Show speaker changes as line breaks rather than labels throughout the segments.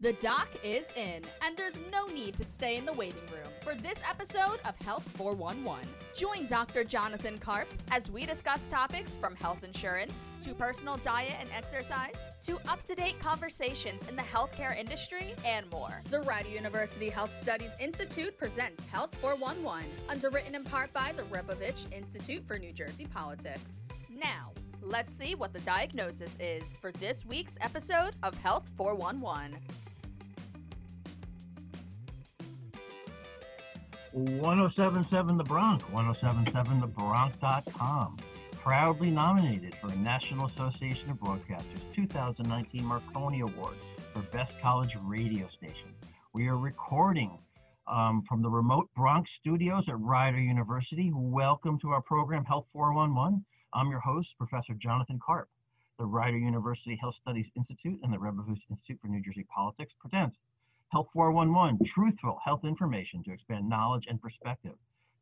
The doc is in, and there's no need to stay in the waiting room for this episode of Health 411. Join Dr. Jonathan Karp as we discuss topics from health insurance to personal diet and exercise to up to date conversations in the healthcare industry and more. The Rider University Health Studies Institute presents Health 411, underwritten in part by the Rebovich Institute for New Jersey Politics. Now, Let's see what the diagnosis is for this week's episode of Health 411.
1077 The Bronx, 1077thebronx.com. Proudly nominated for a National Association of Broadcasters 2019 Marconi Award for Best College Radio Station. We are recording um, from the remote Bronx studios at Rider University. Welcome to our program, Health 411. I'm your host, Professor Jonathan Karp. The Rider University Health Studies Institute and the Rebovich Institute for New Jersey Politics presents Health 411, truthful health information to expand knowledge and perspective.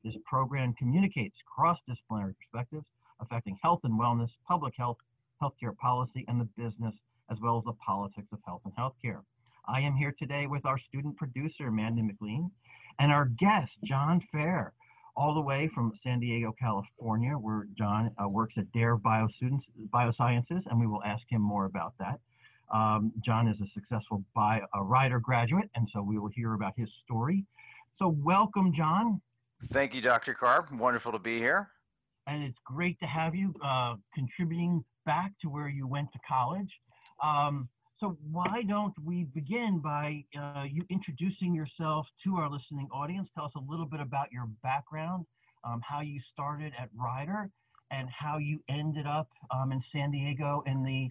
This program communicates cross-disciplinary perspectives affecting health and wellness, public health, healthcare policy, and the business, as well as the politics of health and healthcare. I am here today with our student producer, Amanda McLean, and our guest, John Fair, all the way from San Diego, California, where John uh, works at Daré Biosciences, and we will ask him more about that. Um, John is a successful by a Rider graduate, and so we will hear about his story. So, welcome, John.
Thank you, Dr. Karp. Wonderful to be here.
And it's great to have you uh, contributing back to where you went to college. Um, so, why don't we begin by uh, you introducing yourself to our listening audience? Tell us a little bit about your background, um, how you started at Rider, and how you ended up um, in San Diego in the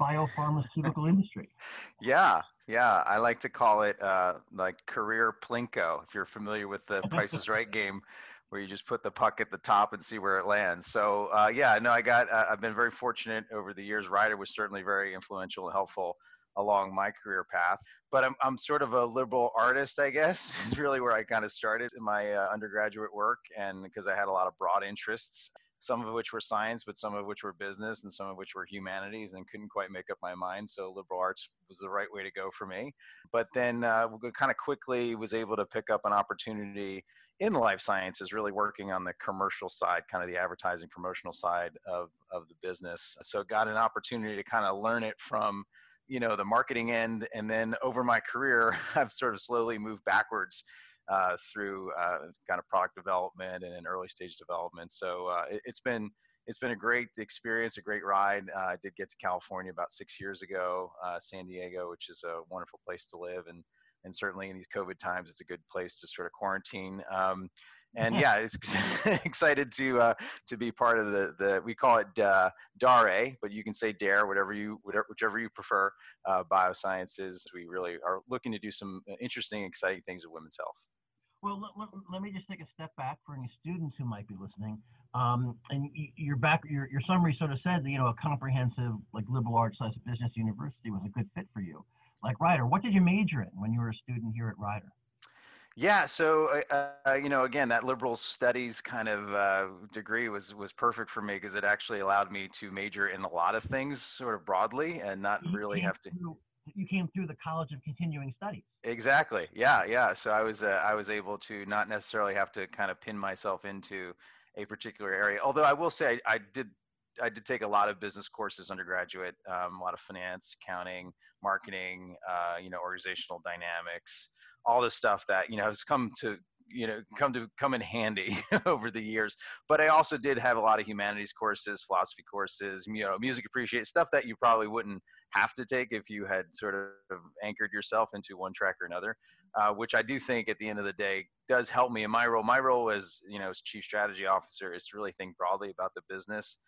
biopharmaceutical industry.
Yeah, yeah. I like to call it uh, like career plinko. If you're familiar with the Price is Right game, where you just put the puck at the top and see where it lands. So uh, yeah, no, I got. Uh, I've been very fortunate over the years. Rider was certainly very influential and helpful along my career path. But I'm I'm sort of a liberal artist, I guess. Is really where I kind of started in my uh, undergraduate work, and because I had a lot of broad interests some of which were science, but some of which were business, and some of which were humanities, and couldn't quite make up my mind. So liberal arts was the right way to go for me. But then uh, kind of quickly was able to pick up an opportunity in life sciences, really working on the commercial side, kind of the advertising promotional side of, of the business. So got an opportunity to kind of learn it from you know the marketing end and then over my career i've sort of slowly moved backwards uh, through uh, kind of product development and early stage development. So uh, it, has been it's been a great experience, a great ride. Uh, I did get to California about six years ago, uh, San Diego, which is a wonderful place to live, and and certainly in these COVID times, it's a good place to sort of quarantine. Um, and yeah, it's excited to uh, to be part of the the we call it uh, DARE, but you can say DARE, whatever you whatever, whichever you prefer. Uh, biosciences, we really are looking to do some interesting, exciting things with women's health.
Well, let, let, let, me just take a step back for any students who might be listening. Um, and your back, your, your summary sort of said that you know a comprehensive like liberal arts slash business university was a good fit for you. Like Rider, what did you major in when you were a student here at Rider?
Yeah, so uh, uh, you know, again, that liberal studies kind of uh, degree was was perfect for me because it actually allowed me to major in a lot of things, sort of broadly, and not really have to
you came through the College of Continuing Studies.
Exactly. Yeah, yeah. So I was uh, I was able to not necessarily have to kind of pin myself into a particular area. Although I will say I, I did I did take a lot of business courses undergraduate, um, a lot of finance, accounting, marketing, uh, you know, organizational dynamics, all the stuff that you know has come to you know come to come in handy over the years but i also did have a lot of humanities courses philosophy courses you know music appreciate stuff that you probably wouldn't have to take if you had sort of anchored yourself into one track or another uh, which i do think at the end of the day does help me in my role my role as you know as chief strategy officer is to really think broadly about the business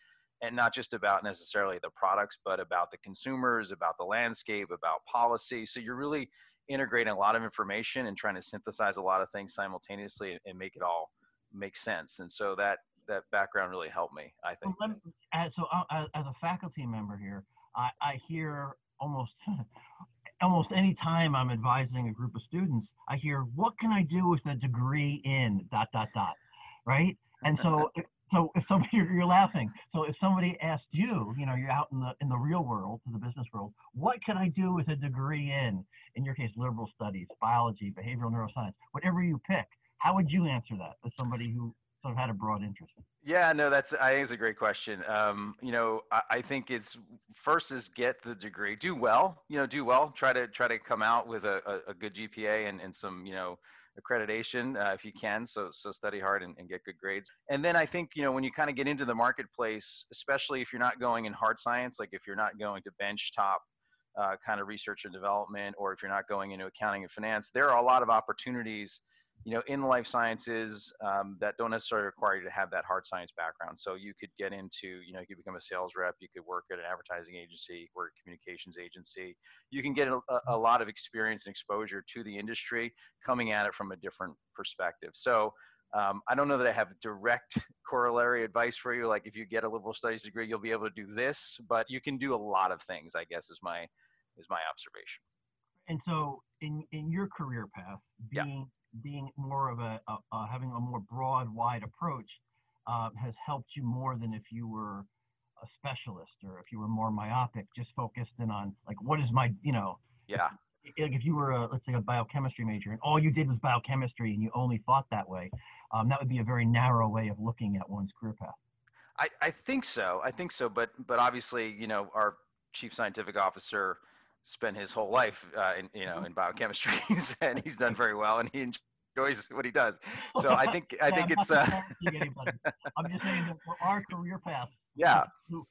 and not just about necessarily the products but about the consumers about the landscape about policy so you're really integrating a lot of information and trying to synthesize a lot of things simultaneously and make it all make sense. And so that that background really helped me. I think.
Well, me, as, so uh, as a faculty member here, I, I hear almost almost any time I'm advising a group of students, I hear, "What can I do with a degree in dot dot dot?" Right? And so so if somebody you're, you're laughing, so if somebody asked you, you know, you're out in the in the real world, in the business world, what can I do with a degree in, in your case, liberal studies, biology, behavioral neuroscience, whatever you pick, how would you answer that as somebody who sort of had a broad interest?
Yeah, no, that's I think it's a great question. Um, you know, I, I think it's first is get the degree, do well, you know, do well, try to try to come out with a, a, a good GPA and, and some, you know, accreditation uh, if you can. So so study hard and, and, get good grades. And then I think you know when you kind of get into the marketplace, especially if you're not going in hard science, like if you're not going to bench top uh, kind of research and development, or if you're not going into accounting and finance, there are a lot of opportunities you know, in life sciences um, that don't necessarily require you to have that hard science background. So you could get into, you know, you could become a sales rep, you could work at an advertising agency, work a communications agency. You can get a, a lot of experience and exposure to the industry coming at it from a different perspective. So um, I don't know that I have direct corollary advice for you. Like if you get a liberal studies degree, you'll be able to do this, but you can do a lot of things. I guess is my is my observation.
And so, in in your career path, being being more of a, a, a having a more broad, wide approach uh, has helped you more than if you were a specialist or if you were more myopic, just focused in on like what is my, you know,
yeah.
Like if you were a, let's say a biochemistry major and all you did was biochemistry and you only thought that way, um, that would be a very narrow way of looking at one's career path.
I, I think so. I think so. But but obviously, you know, our chief scientific officer spent his whole life uh, in you know mm-hmm. in biochemistry and he's done very well and he enjoys what he does so i think i yeah, think
I'm
it's uh
i'm just saying that for our career path
yeah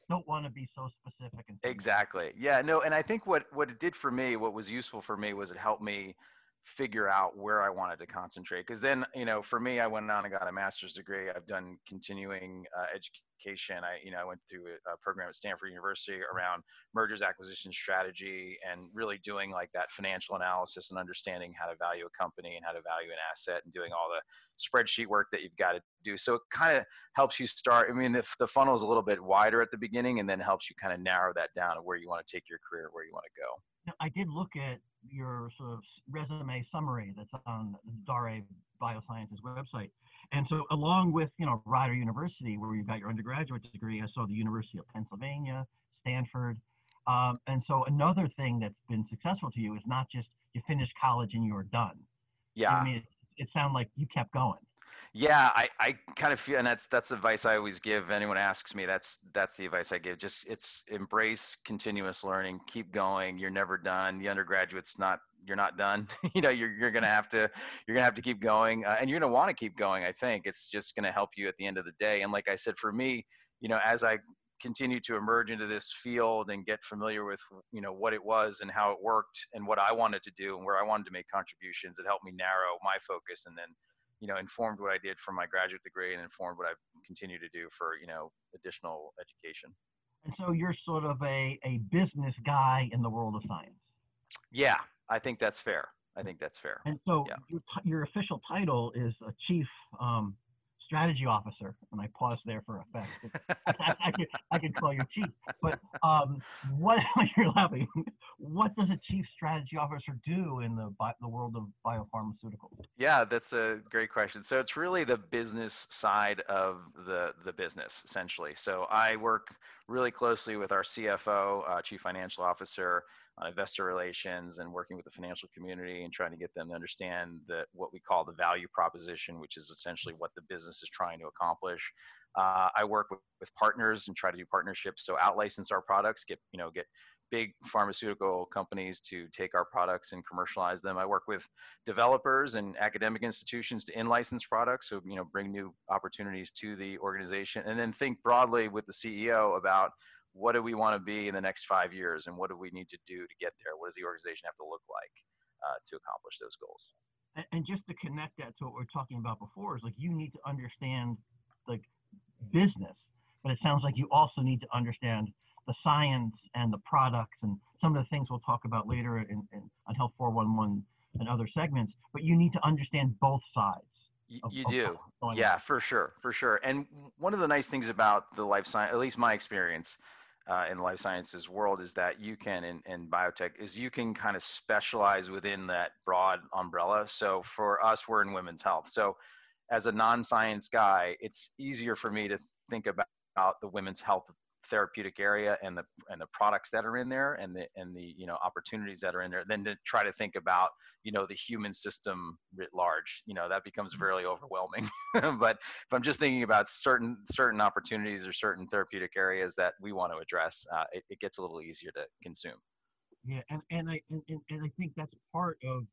don't want to be so specific
exactly yeah no and i think what what it did for me what was useful for me was it helped me figure out where I wanted to concentrate. Because then, you know, for me, I went on and got a master's degree. I've done continuing uh, education. I, you know, I went through a, program at Stanford University around mergers, acquisition strategy, and really doing like that financial analysis and understanding how to value a company and how to value an asset and doing all the spreadsheet work that you've got to do. So it kind of helps you start. I mean, the, the funnel is a little bit wider at the beginning and then helps you kind of narrow that down to where you want to take your career, where you want to go.
I did look at your sort of resume summary that's on the Daré Biosciences website. And so along with, you know, Rider University, where you got your undergraduate degree, I saw the University of Pennsylvania, Stanford. Um, and so another thing that's been successful to you is not just you finish college and you're done.
Yeah.
I mean, it, it sounded like you kept going.
Yeah, I, I kind of feel, and that's that's advice I always give. Anyone asks me, that's that's the advice I give. Just it's embrace continuous learning, keep going. You're never done. The undergraduate's not you're not done. you know, you're you're gonna have to you're gonna have to keep going, uh, and you're gonna want to keep going. I think it's just gonna help you at the end of the day. And like I said, for me, you know, as I continue to emerge into this field and get familiar with you know what it was and how it worked and what I wanted to do and where I wanted to make contributions, it helped me narrow my focus and then you know informed what I did for my graduate degree and informed what I continue to do for you know additional education.
And so you're sort of a, a business guy in the world of science.
Yeah, I think that's fair. I think that's fair.
And so yeah. your, your official title is a chief um, strategy officer, and I paused there for effect. I, I, could I could call you chief, but um, what you're laughing? What does a chief strategy officer do in the the world of biopharmaceuticals?
Yeah, that's a great question. So it's really the business side of the the business essentially. So I work really closely with our CFO, uh, chief financial officer on investor relations and working with the financial community and trying to get them to understand that what we call the value proposition, which is essentially what the business is trying to accomplish. Uh, I work with, with partners and try to do partnerships, so out license our products, get you know get big pharmaceutical companies to take our products and commercialize them. I work with developers and academic institutions to in-license products, so you know bring new opportunities to the organization, and then think broadly with the CEO about what do we want to be in the next five years and what do we need to do to get there? What does the organization have to look like uh, to accomplish those goals?
And, and just to connect that to what we are talking about before is like you need to understand like business but it sounds like you also need to understand the science and the products and some of the things we'll talk about later in, in on health 411 and other segments but you need to understand both sides
of, you do. yeah for sure for sure. And one of the nice things about the life science at least my experience uh, in life sciences world is that you can in, in biotech is you can kind of specialize within that broad umbrella. So for us we're in women's health. So as a non-science guy, it's easier for me to think about the women's health therapeutic area and the and the products that are in there and the and the you know opportunities that are in there than to try to think about you know the human system writ large. You know that becomes mm-hmm. overwhelming. But if i'm just thinking about certain certain opportunities or certain therapeutic areas that we want to address uh, it, it, gets a little easier to consume.
Yeah and and i and, and i think that's part of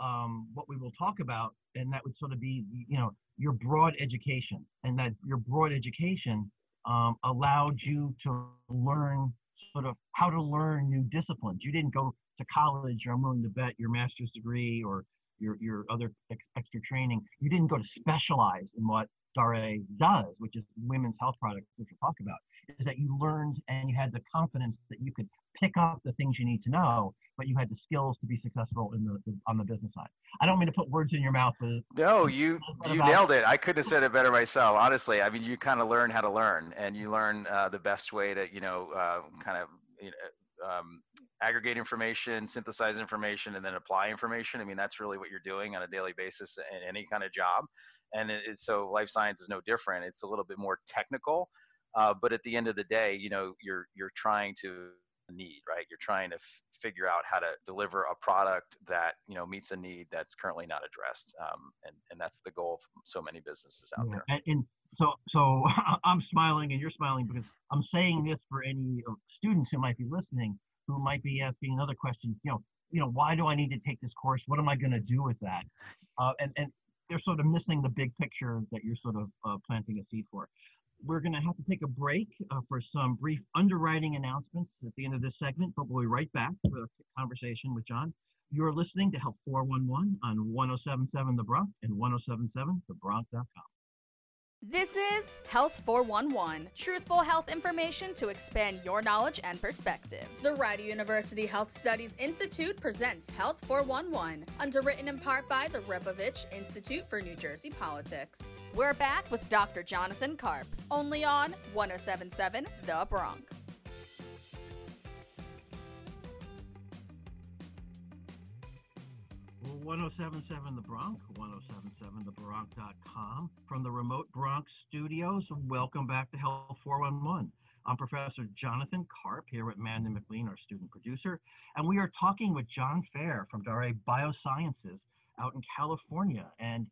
um, what we will talk about and that would sort of be you know your broad education and that your broad education um, allowed you to learn sort of how to learn new disciplines. You didn't go to college, or I'm willing to bet your master's degree or your, your other ex- extra training. You didn't go to specialize in what Daré does, which is women's health products, which we'll talk about, is that you learned and you had the confidence that you could pick up the things you need to know, but you had the skills to be successful in the, the on the business side. I don't mean to put words in your mouth.
No, you you nailed it. I couldn't have said it better myself. Honestly, I mean, you kind of learn how to learn, and you learn uh, the best way to you know uh, kind of you know, um, aggregate information, synthesize information, and then apply information. I mean, that's really what you're doing on a daily basis in any kind of job. And it, so life science is no different. It's a little bit more technical, uh, but at the end of the day, you know, you're you're trying to need, right? You're trying to f- figure out how to deliver a product that you know meets a need that's currently not addressed, um, and and that's the goal of so many businesses out yeah.
there. And, and so so I'm smiling and you're smiling because I'm saying this for any students who might be listening who might be asking another question. You know, you know, why do I need to take this course? What am I going to do with that? Uh, and and they're sort of missing the big picture that you're sort of uh, planting a seed for we're going to have to take a break uh, for some brief underwriting announcements at the end of this segment, but we'll be right back for a conversation with John. You're listening to Health 411 on 1077 The Bronx and 1077thebronx.com.
This is Health 411, truthful health information to expand your knowledge and perspective. The Rider University Health Studies Institute presents Health 411, underwritten in part by the Rebovich Institute for New Jersey Politics. We're back with Dr. Jonathan Karp, only on 1077 The Bronx.
1077 The Bronx, 1077thebronx.com. From the remote Bronx studios, welcome back to Health 411. I'm Professor Jonathan Karp here with Mandy McLean, our student producer, and we are talking with John Fair from Daré Biosciences out in California. And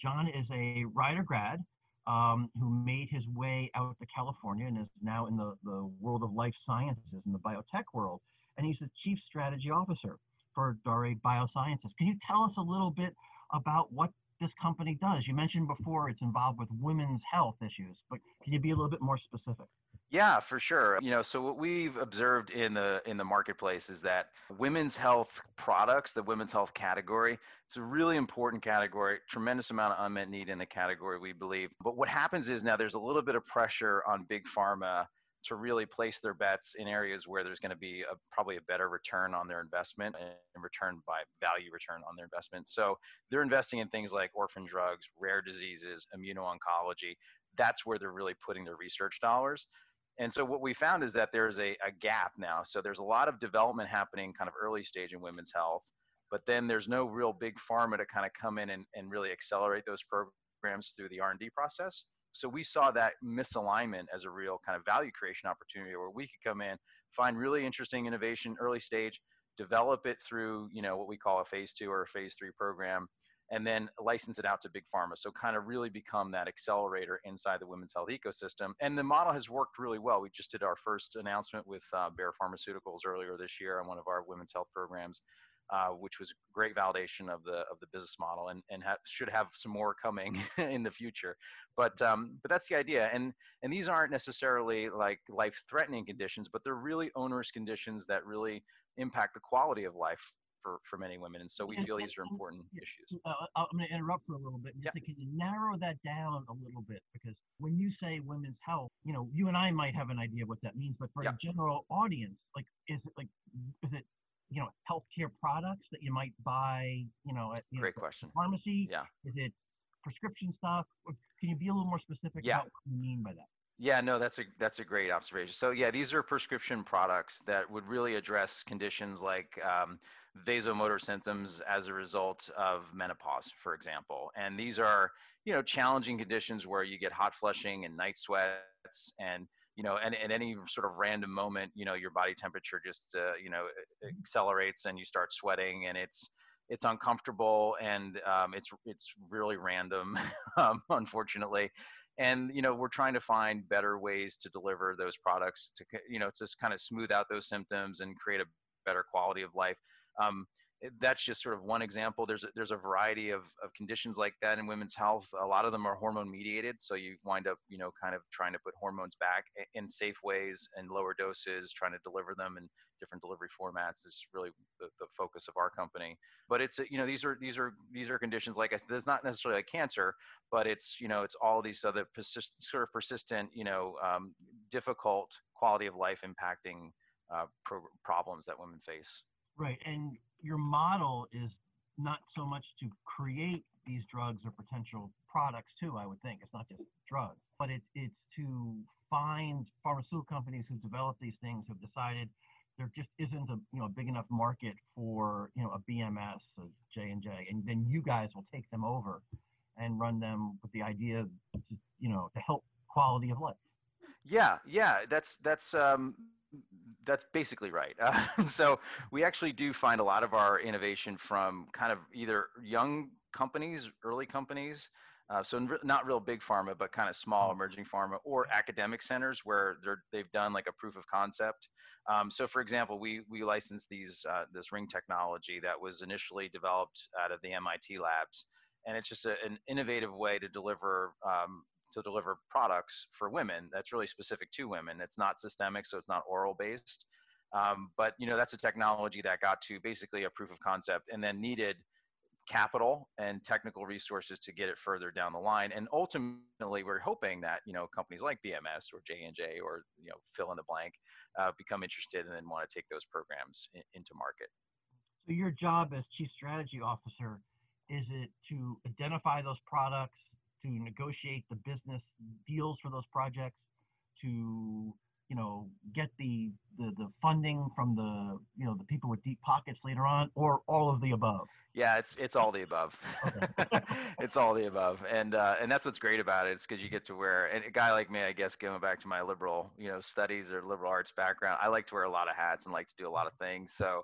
John is a Rider grad um, who made his way out to California and is now in the, the world of life sciences, in the biotech world. And he's the chief strategy officer for Daré Biosciences. Can you tell us a little bit about what this company does? You mentioned before it's involved with women's health issues, but can you be a little bit more specific?
Yeah, for sure. You know, so what we've observed in the in the marketplace is that women's health products, the women's health category, it's a really important category, tremendous amount of unmet need in the category, we believe. But what happens is now there's a little bit of pressure on big pharma to really place their bets in areas where there's going to be a, probably a better return on their investment and return by value return on their investment. So they're investing in things like orphan drugs, rare diseases, immuno-oncology. That's where they're really putting their research dollars. And so what we found is that there's a, a gap now. So there's a lot of development happening kind of early stage in women's health, but then there's no real big pharma to kind of come in and, and really accelerate those programs through the R&D process. So we saw that misalignment as a real kind of value creation opportunity where we could come in, find really interesting innovation early stage, develop it through, you know, what we call a phase two or a phase three program, and then license it out to big pharma. So kind of really become that accelerator inside the women's health ecosystem. And the model has worked really well. We just did our first announcement with uh, Bayer Pharmaceuticals earlier this year on one of our women's health programs uh, which was great validation of the of the business model, and and ha- should have some more coming in the future. But um, but that's the idea, and and these aren't necessarily like life threatening conditions, but they're really onerous conditions that really impact the quality of life for, for many women. And so we feel these are important issues.
Uh, I'm going to interrupt for a little bit. Yeah. Can you narrow that down a little bit? Because when you say women's health, you know, you and I might have an idea of what that means, but for yeah. a general audience, like, is it like, is it you know healthcare products that you might buy you know at you
great
know,
question.
pharmacy?
Yeah.
Is it prescription stuff? Can you be a little more specific
yeah.
about what you mean by that?
Yeah no that's a that's a great observation. So yeah these are prescription products that would really address conditions like um, vasomotor symptoms as a result of menopause, for example. And these are, you know, challenging conditions where you get hot flushing and night sweats and you know, and at any sort of random moment, you know, your body temperature just, uh, you know, accelerates and you start sweating, and it's it's uncomfortable and um, it's it's really random, um, unfortunately. And you know, we're trying to find better ways to deliver those products to, you know, to kind of smooth out those symptoms and create a better quality of life. Um, that's just sort of one example. There's a, there's a variety of, of conditions like that in women's health. A lot of them are hormone mediated, so you wind up, you know, kind of trying to put hormones back in safe ways and lower doses, trying to deliver them in different delivery formats. This is really the, the focus of our company. But it's you know these are these are these are conditions like I said. There's not necessarily a cancer, but it's you know it's all these other persist, sort of persistent, you know, um, difficult quality of life impacting uh, pro- problems that women face.
Right, and your model is not so much to create these drugs or potential products too i would think. It's not just drugs but it's it's to find pharmaceutical companies who develop these things who have decided there just isn't a you know a big enough market for you know a bms a j&j and then you guys will take them over and run them with the idea to, you know to help quality of life.
Yeah yeah that's that's um that's basically right. Uh, so we actually do find a lot of our innovation from kind of either young companies, early companies, uh, so not real big pharma, but kind of small mm-hmm. emerging pharma or academic centers where they've done like a proof of concept. Um, so for example, we, we licensed these, uh, this ring technology that was initially developed out of the MIT labs. And it's just a, an innovative way to deliver um, to deliver products for women that's really specific to women. It's not systemic, so it's not oral based. Um, but you know that's a technology that got to basically a proof of concept and then needed capital and technical resources to get it further down the line. And ultimately, we're hoping that you know companies like BMS or J and J or you know fill in the blank uh, become interested and then want to take those programs in, into market.
So your job as chief strategy officer is it to identify those products, to negotiate the business deals for those projects, to you know get the, the the funding from the you know the people with deep pockets later on, or all of the above.
Yeah, it's it's all the above. it's all the above, and uh, and that's what's great about it. It's because you get to wear. And a guy like me, I guess, going back to my liberal you know studies or liberal arts background, I like to wear a lot of hats and like to do a lot of things. So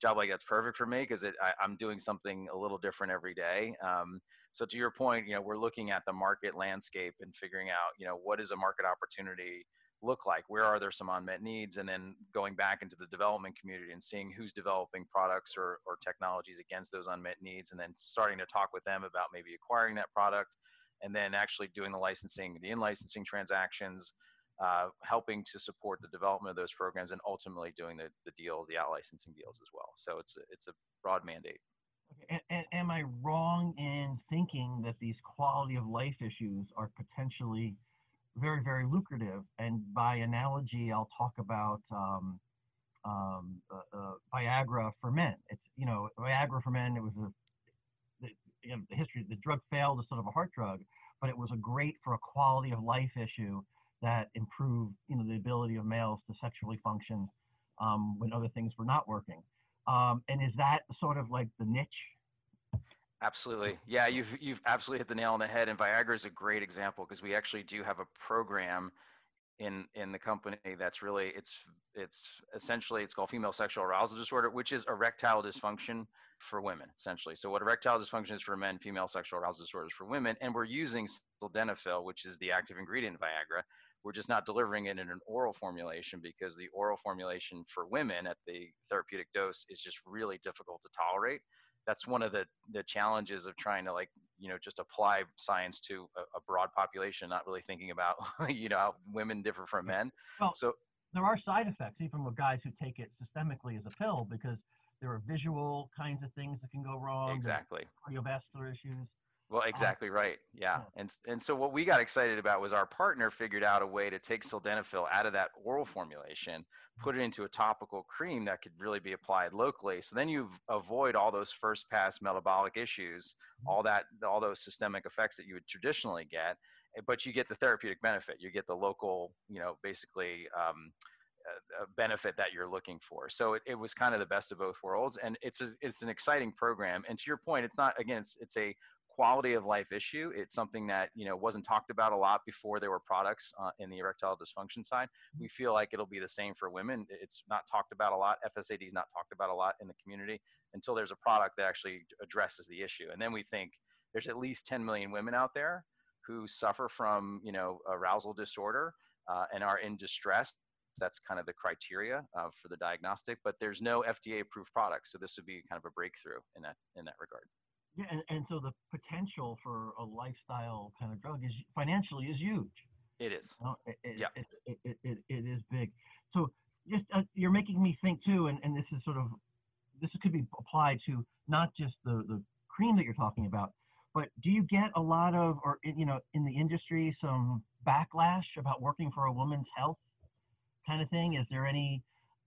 job like that's perfect for me because I'm doing something a little different every day. Um, so to your point, you know, we're looking at the market landscape and figuring out, you know, what is a market opportunity look like? Where are there some unmet needs? And then going back into the development community and seeing who's developing products or, or technologies against those unmet needs, and then starting to talk with them about maybe acquiring that product, and then actually doing the licensing, the in-licensing transactions, uh, helping to support the development of those programs, and ultimately doing the, the deals, the out-licensing deals as well. So it's a, it's a broad mandate.
Am I wrong in thinking that these quality of life issues are potentially very, very lucrative? And by analogy, I'll talk about um, um, uh, uh, Viagra for men. It's you know Viagra for men. It was a the, you know, the history. The drug failed as sort of a heart drug, but it was a great for a quality of life issue that improved you know the ability of males to sexually function um, when other things were not working. Um, and is that sort of like the niche?
Absolutely. Yeah, you've you've absolutely hit the nail on the head. And Viagra is a great example because we actually do have a program in in the company that's really it's it's essentially it's called female sexual arousal disorder, which is erectile dysfunction for women, essentially. So what erectile dysfunction is for men, female sexual arousal disorder is for women, and we're using sildenafil, which is the active ingredient in Viagra, we're just not delivering it in an oral formulation because the oral formulation for women at the therapeutic dose is just really difficult to tolerate. That's one of the, the challenges of trying to like, you know, just apply science to a, a broad population, not really thinking about, you know, how women differ from men.
Well, so there are side effects even with guys who take it systemically as a pill because there are visual kinds of things that can go wrong.
Exactly.
Cardiovascular issues.
Well, uh, exactly right. Yeah. And and so what we got excited about was our partner figured out a way to take sildenafil out of that oral formulation, put it into a topical cream that could really be applied locally. So then you avoid all those first pass metabolic issues, mm-hmm. all that all those systemic effects that you would traditionally get, eh, but you get the therapeutic benefit. You get the local, you know, basically um, benefit that you're looking for. So it, it was kind of the best of both worlds, and it's a, it's an exciting program. And to your point, it's not again, it's it's a quality of life issue. It's something that you know wasn't talked about a lot before there were products uh, in the erectile dysfunction side. We feel like it'll be the same for women. It's not talked about a lot. FSAD is not talked about a lot in the community until there's a product that actually addresses the issue. And then we think there's at least 10 million women out there who suffer from you know arousal disorder uh, and are in distress that's kind of the criteria uh, for the diagnostic but there's no fda approved product so this would be kind of a breakthrough in that in that regard
yeah, and, and so the potential for a lifestyle kind of drug is financially is huge.
It is.
You know, it, it,
yeah.
It, it, it, it, is big. So just uh, you're making me think too, and, and this is sort of this could be applied to not just the the cream that you're talking about, but do you get a lot of or you know in the industry some backlash about working for a woman's health kind of thing? Is there any,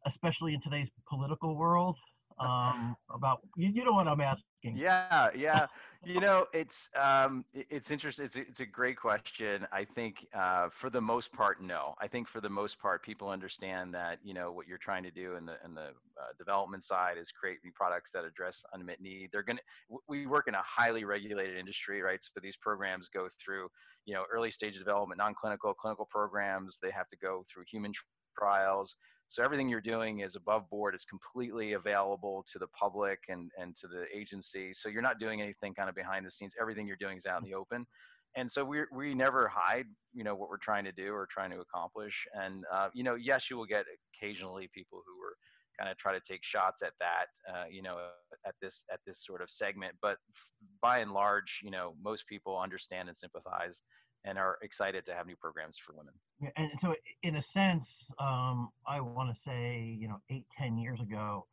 especially in today's political world, um, about you, you know what I'm asking?
Yeah, yeah. you know, it's um, it's interesting. It's a, it's a great question. I think uh, for the most part, no. I think for the most part, people understand that you know what you're trying to do in the in the uh, development side is create new products that address unmet need. They're gonna. We work in a highly regulated industry, right? So these programs go through you know early stage development, non-clinical, clinical programs. They have to go through human trials. So everything you're doing is above board. It's completely available to the public and, and to the agency. So you're not doing anything kind of behind the scenes. Everything you're doing is out in the open. And so we we never hide, you know, what we're trying to do or trying to accomplish. And uh, you know, yes, you will get occasionally people who are kind of try to take shots at that, uh, you know, at this at this sort of segment. But by and large, you know, most people understand and sympathize and are excited to have new programs for women.
Yeah, and so in a sense, um, I want to say, you know, eight, ten years ago,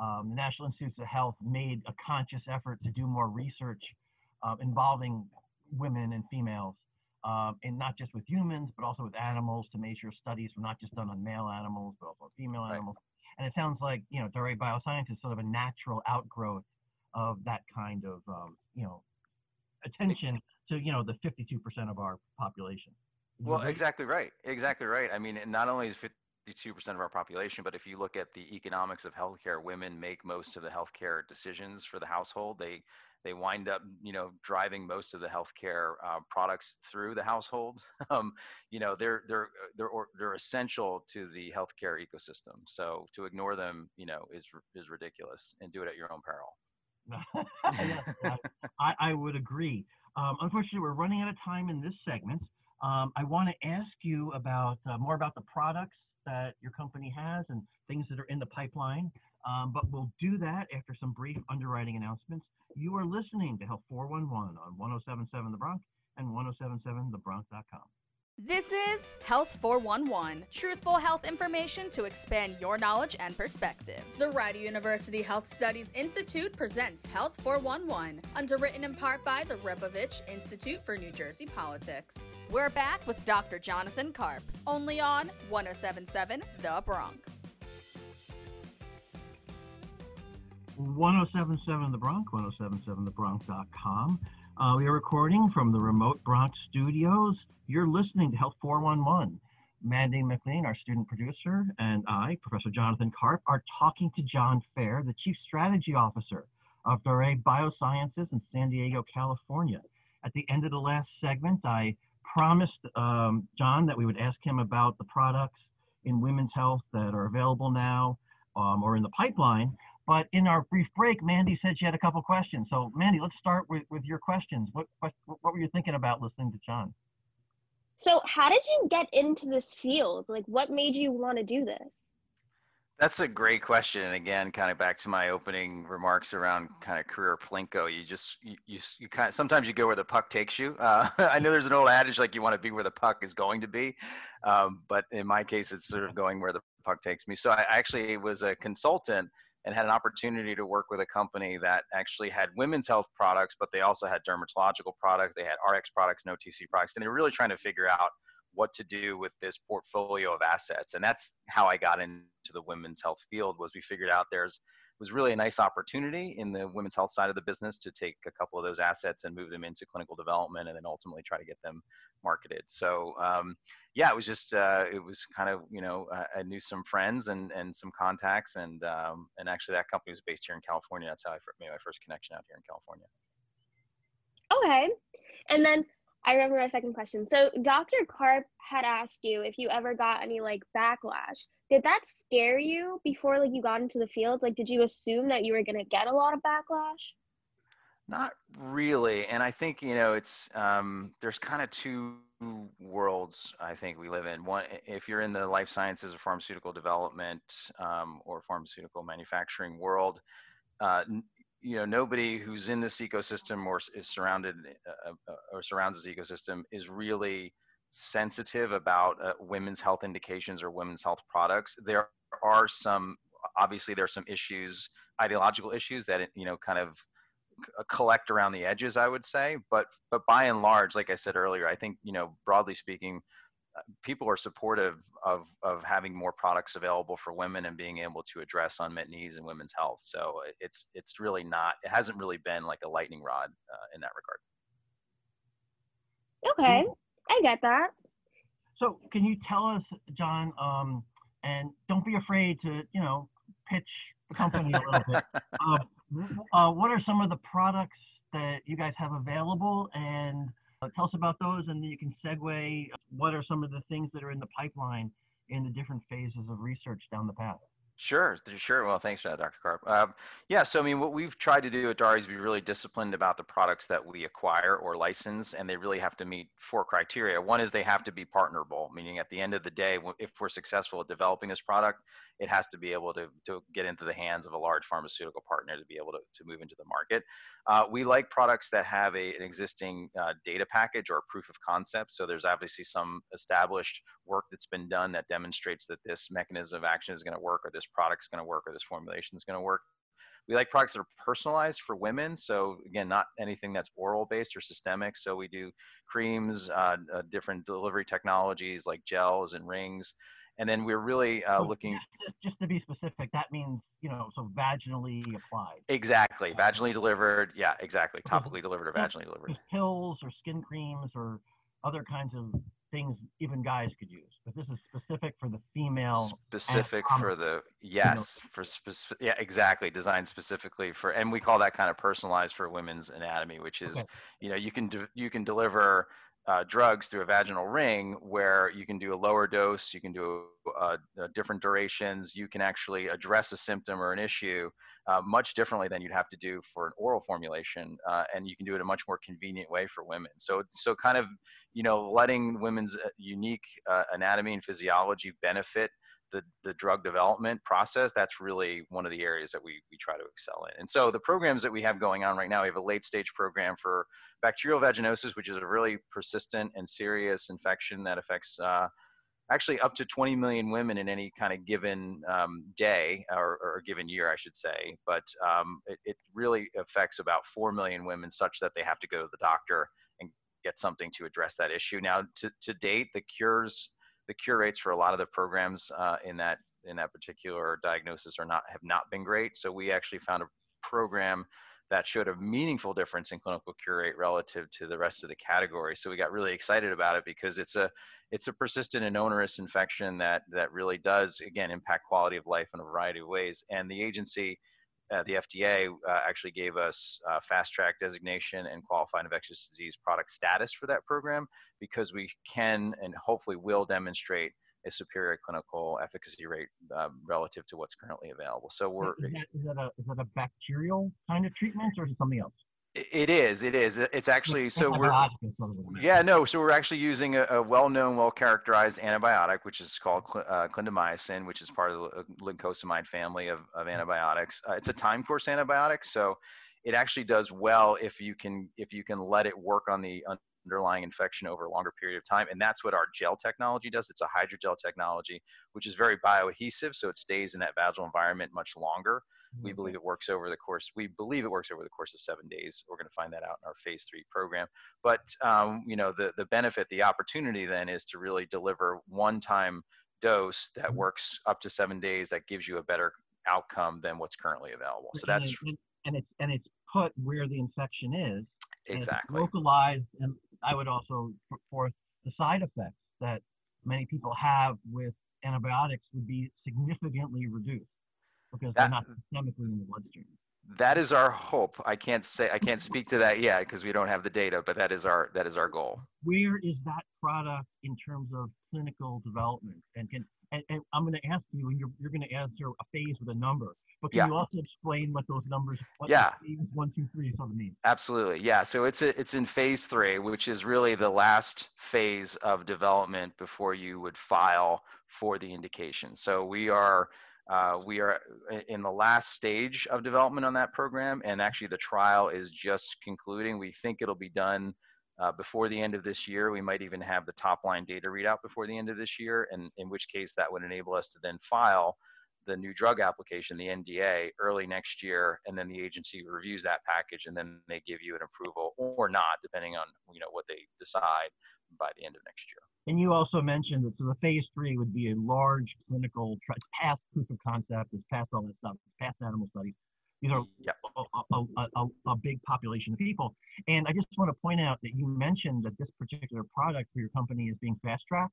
um, the National Institutes of Health made a conscious effort to do more research uh, involving women and females, um, and not just with humans, but also with animals to make sure studies were not just done on male animals, but also female right. animals. And it sounds like, you know, Daré Bioscience is sort of a natural outgrowth of that kind of, um, you know, attention to you know the 52% of our population.
Well, exactly right. Exactly right. I mean, not only is 52% of our population, but if you look at the economics of healthcare, women make most of the healthcare decisions for the household. They they wind up, you know, driving most of the healthcare uh, products through the household. um, you know, they're they're they're they're essential to the healthcare ecosystem. So to ignore them, you know, is is ridiculous, and do it at your own peril.
I, I would agree. Um, unfortunately, we're running out of time in this segment. Um, I want to ask you about uh, more about the products that your company has and things that are in the pipeline. Um, but we'll do that after some brief underwriting announcements. You are listening to Health 411 on 1077 The Bronx and 1077thebronx.com.
This is Health 411, truthful health information to expand your knowledge and perspective. The Rider University Health Studies Institute presents Health 411, underwritten in part by the Rebovich Institute for New Jersey Politics. We're back with Dr. Jonathan Karp, only on 1077 The Bronx.
1077 The Bronx, 1077thebronx.com. Uh, we are recording from the remote Bronx studios. You're listening to Health 411. Mandy McLean, our student producer, and I, Professor Jonathan Karp, are talking to John Fair, the Chief Strategy Officer of Daré Biosciences in San Diego, California. At the end of the last segment, I promised um, John that we would ask him about the products in women's health that are available now um, or in the pipeline. But in our brief break, Mandy said she had a couple questions. So, Mandy, let's start with, with your questions. What, what, what were you thinking about listening to John?
So, how did you get into this field? Like, what made you want to do this?
That's a great question. And again, kind of back to my opening remarks around kind of career plinko. You just you you, you kind of sometimes you go where the puck takes you. Uh, I know there's an old adage like you want to be where the puck is going to be, um, but in my case, it's sort of going where the puck takes me. So I actually was a consultant and had an opportunity to work with a company that actually had women's health products, but they also had dermatological products. They had RX products and OTC products, and they were really trying to figure out what to do with this portfolio of assets. And that's how I got into the women's health field was we figured out there's was really a nice opportunity in the women's health side of the business to take a couple of those assets and move them into clinical development and then ultimately try to get them marketed. So um, yeah, it was just uh, it was kind of you know I, I, knew some friends and and some contacts and um, and actually that company was based here in California. That's how I made my first connection out here in California.
Okay, and then I remember my second question. So Dr. Karp had asked you if you ever got any like backlash. Did that scare you before like you got into the field? Like did you assume that you were going to get a lot of backlash?
Not really. And I think, you know, it's um there's kind of two worlds I think we live in. One if you're in the life sciences or pharmaceutical development um, or pharmaceutical manufacturing world, uh, you know nobody who's in this ecosystem or is surrounded uh, uh, or surrounds this ecosystem is really sensitive about uh, women's health indications or women's health products. There are some obviously there are some issues ideological issues that you know kind of uh, collect around the edges i would say. But but by and large like i said earlier i think you know broadly speaking people are supportive of of having more products available for women and being able to address unmet needs in women's health. So it's it's really not it hasn't really been like a lightning rod uh, in that
regard. Okay, I get that.
So can you tell us, John? Um, and don't be afraid to you know pitch the company a little bit. Uh, uh, what are some of the products that you guys have available and tell us about those, and then you can segue. What are some of the things that are in the pipeline in the different phases of research down the path?
Sure, sure. Well, thanks for that, Dr. Karp. Uh, yeah, so I mean, what we've tried to do at Daré is be really disciplined about the products that we acquire or license, and they really have to meet four criteria. One is they have to be partnerable, meaning at the end of the day, if we're successful at developing this product, it has to be able to, to get into the hands of a large pharmaceutical partner to be able to, to move into the market. Uh, we like products that have a, an existing uh, data package or proof of concept. So there's obviously some established work that's been done that demonstrates that this mechanism of action is going to work or this product is going to work or this formulation is going to work. We like products that are personalized for women. So again, not anything that's oral based or systemic. So we do creams, uh, uh, different delivery technologies like gels and rings and then we're really uh, looking
just, just, to be specific that means you know so vaginally applied.
Exactly vaginally delivered yeah exactly topically delivered or vaginally delivered.
pills or skin creams or other kinds of things even guys could use but this is specific for the female
specific for the yes for specific yeah exactly designed specifically for and we call that kind of personalized for women's anatomy which is okay. you know you can do, you can deliver uh, drugs through a vaginal ring where you can do a lower dose, you can do uh, uh, different durations, you can actually address a symptom or an issue uh, much differently than you'd have to do for an oral formulation, uh, and you can do it a much more convenient way for women. So, so kind of, you know, letting women's unique anatomy and physiology benefit the, the drug development process, that's really one of the areas that we, we try to excel in. And so the programs that we have going on right now, we have a late stage program for bacterial vaginosis, which is a really persistent and serious infection that affects uh, actually up to 20 million women in any kind of given um, day or, or given year, I should say. But um, it, it really affects about 4 million women such that they have to go to the doctor and get something to address that issue. Now, to, to date, the cures the cure rates for a lot of the programs uh, in that in that particular diagnosis are not have not been great. So we actually found a program that showed a meaningful difference in clinical cure rate relative to the rest of the category. So we got really excited about it because it's a it's a persistent and onerous infection that that really does again impact quality of life in a variety of ways. And the agency uh, the FDA uh, actually gave us uh, fast track designation and qualified infectious disease product status for that program because we can and hopefully will demonstrate a superior clinical efficacy rate um, relative to what's currently available. So we're
is that, is that, a, is that a bacterial kind of treatment or is it something else?
It is. It is. It's actually so we're yeah no. So we're actually using a, a well-known, well-characterized antibiotic, which is called uh, clindamycin, which is part of the lincosamide family of, of antibiotics. Uh, it's a time course antibiotic, so it actually does well if you can if you can let it work on the underlying infection over a longer period of time. And that's what our gel technology does. It's a hydrogel technology, which is very bioadhesive, so it stays in that vaginal environment much longer. We mm-hmm. believe it works over the course. We believe it works over the course of seven days. We're going to find that out in our phase three program. But um, you know, the the benefit, the opportunity then is to really deliver one-time dose that mm-hmm. works up to seven days. That gives you a better outcome than what's currently available. So that's
and it's and it's put where the infection is.
exactly.
localized, and I would also put forth the side effects that many people have with antibiotics would be significantly reduced because they're not systemically in the bloodstream.
That is our hope. I can't say I can't speak to that yet because we don't have the data, but that is our that is our goal.
Where is that product in terms of clinical development? And can and, and I'm going to ask you, and you're, you're going to answer a phase with a number, but can
Yeah.
you also explain what those numbers, what
Yeah.
phase one, two, three, sort of mean?
Absolutely. Yeah. So it's a, it's in phase three, which is really the last phase of development before you would file for the indication. So we are uh, we are in the last stage of development on that program, and actually the trial is just concluding. We think it'll be done uh, before the end of this year. We might even have the top line data readout before the end of this year, and in which case that would enable us to then file the new drug application, the NDA, early next year, and then the agency reviews that package, and then they give you an approval or not, depending on you know what they decide by the end of next year.
And you also mentioned that so the phase three would be a large clinical tri- past proof of concept, it's past all that stuff, it's past animal studies. These are
Yep.
a, a, a, a, a big population of people. And I just want to point out that you mentioned that this particular product for your company is being fast tracked.